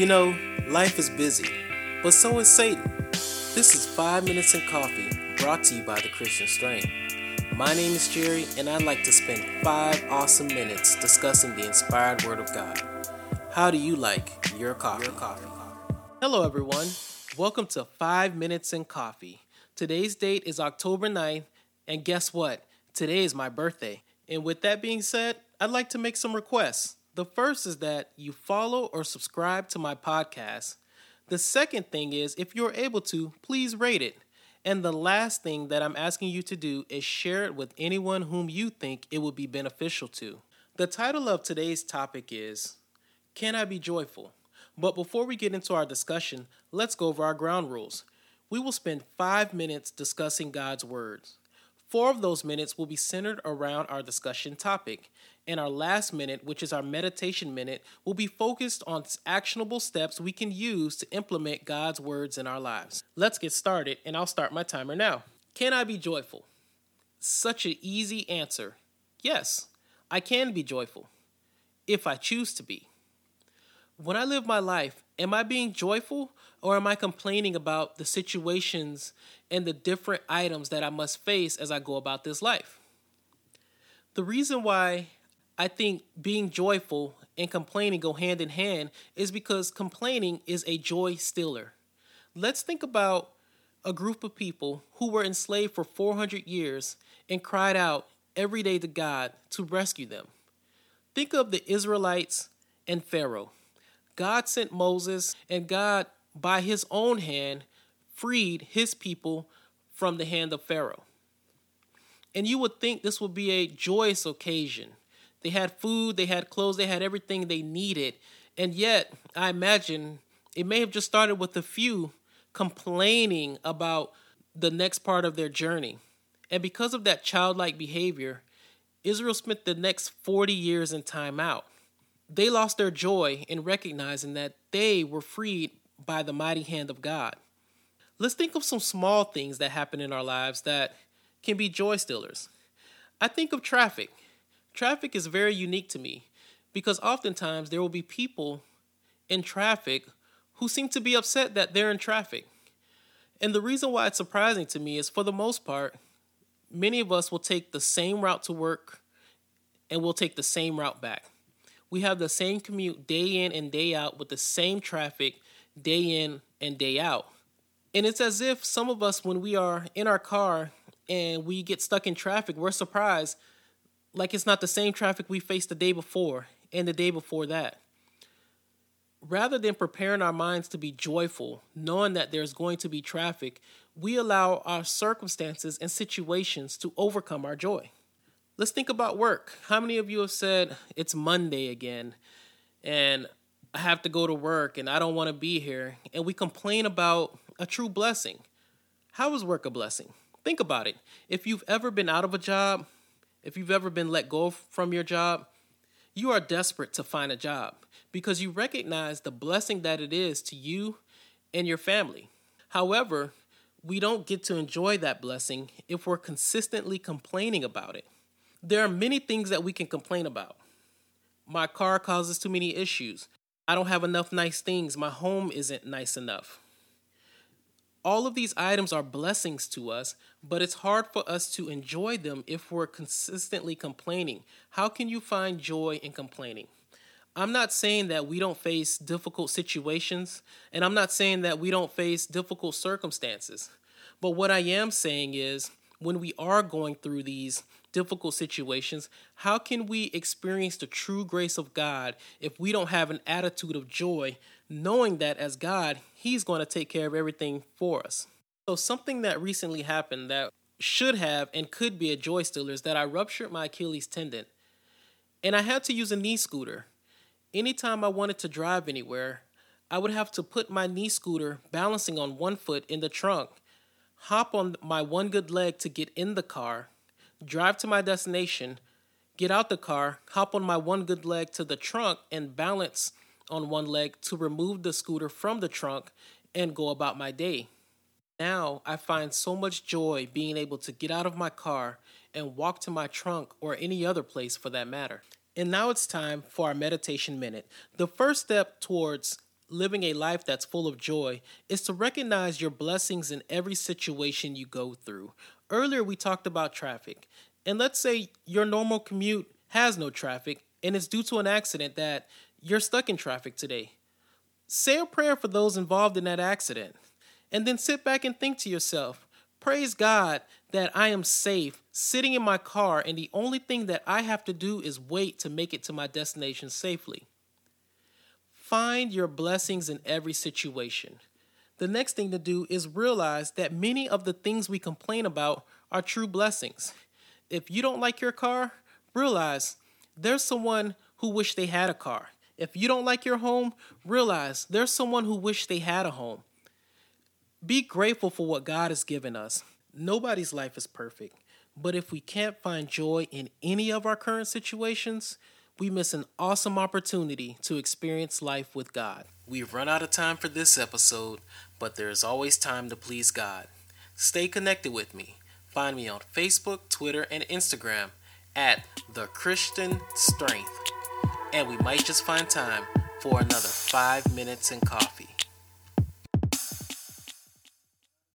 You know, life is busy, but so is Satan. This is 5 Minutes in Coffee, brought to you by the Christian Strength. My name is Jerry, and I'd like to spend 5 awesome minutes discussing the inspired Word of God. How do you like your coffee? Your coffee. Hello, everyone. Welcome to 5 Minutes in Coffee. Today's date is October 9th, and guess what? Today is my birthday. And with that being said, I'd like to make some requests. The first is that you follow or subscribe to my podcast. The second thing is, if you're able to, please rate it. And the last thing that I'm asking you to do is share it with anyone whom you think it would be beneficial to. The title of today's topic is Can I Be Joyful? But before we get into our discussion, let's go over our ground rules. We will spend five minutes discussing God's words. Four of those minutes will be centered around our discussion topic, and our last minute, which is our meditation minute, will be focused on actionable steps we can use to implement God's words in our lives. Let's get started, and I'll start my timer now. Can I be joyful? Such an easy answer. Yes, I can be joyful if I choose to be. When I live my life, am I being joyful or am I complaining about the situations and the different items that I must face as I go about this life? The reason why I think being joyful and complaining go hand in hand is because complaining is a joy stealer. Let's think about a group of people who were enslaved for 400 years and cried out every day to God to rescue them. Think of the Israelites and Pharaoh. God sent Moses, and God, by his own hand, freed his people from the hand of Pharaoh. And you would think this would be a joyous occasion. They had food, they had clothes, they had everything they needed. And yet, I imagine it may have just started with a few complaining about the next part of their journey. And because of that childlike behavior, Israel spent the next 40 years in timeout. They lost their joy in recognizing that they were freed by the mighty hand of God. Let's think of some small things that happen in our lives that can be joy stealers. I think of traffic. Traffic is very unique to me because oftentimes there will be people in traffic who seem to be upset that they're in traffic. And the reason why it's surprising to me is for the most part, many of us will take the same route to work and we'll take the same route back. We have the same commute day in and day out with the same traffic day in and day out. And it's as if some of us, when we are in our car and we get stuck in traffic, we're surprised like it's not the same traffic we faced the day before and the day before that. Rather than preparing our minds to be joyful, knowing that there's going to be traffic, we allow our circumstances and situations to overcome our joy. Let's think about work. How many of you have said, It's Monday again, and I have to go to work and I don't want to be here? And we complain about a true blessing. How is work a blessing? Think about it. If you've ever been out of a job, if you've ever been let go from your job, you are desperate to find a job because you recognize the blessing that it is to you and your family. However, we don't get to enjoy that blessing if we're consistently complaining about it. There are many things that we can complain about. My car causes too many issues. I don't have enough nice things. My home isn't nice enough all of these items are blessings to us, but it's hard for us to enjoy them if we're consistently complaining. How can you find joy in complaining? I'm not saying that we don't face difficult situations, and I'm not saying that we don't face difficult circumstances. But what I am saying is, when we are going through these difficult situations, how can we experience the true grace of God if we don't have an attitude of joy, knowing that as God, He's going to take care of everything for us? So, something that recently happened that should have and could be a joy stealer is that I ruptured my Achilles tendon and I had to use a knee scooter. Anytime I wanted to drive anywhere, I would have to put my knee scooter balancing on one foot in the trunk, hop on my one good leg to get in the car, drive to my destination, get out the car, hop on my one good leg to the trunk, and balance on one leg to remove the scooter from the trunk and go about my day. Now I find so much joy being able to get out of my car and walk to my trunk or any other place for that matter. And now it's time for our meditation minute. The first step towards living a life that's full of joy is to recognize your blessings in every situation you go through. Earlier, we talked about traffic. And let's say your normal commute has no traffic and it's due to an accident that you're stuck in traffic today. Say a prayer for those involved in that accident. And then sit back and think to yourself, praise God that I am safe sitting in my car, and the only thing that I have to do is wait to make it to my destination safely. Find your blessings in every situation. The next thing to do is realize that many of the things we complain about are true blessings. If you don't like your car, realize there's someone who wish they had a car. If you don't like your home, realize there's someone who wish they had a home. Be grateful for what God has given us. Nobody's life is perfect, but if we can't find joy in any of our current situations, we miss an awesome opportunity to experience life with God. We've run out of time for this episode, but there is always time to please God. Stay connected with me. Find me on Facebook, Twitter, and Instagram at The Christian Strength. And we might just find time for another five minutes in coffee.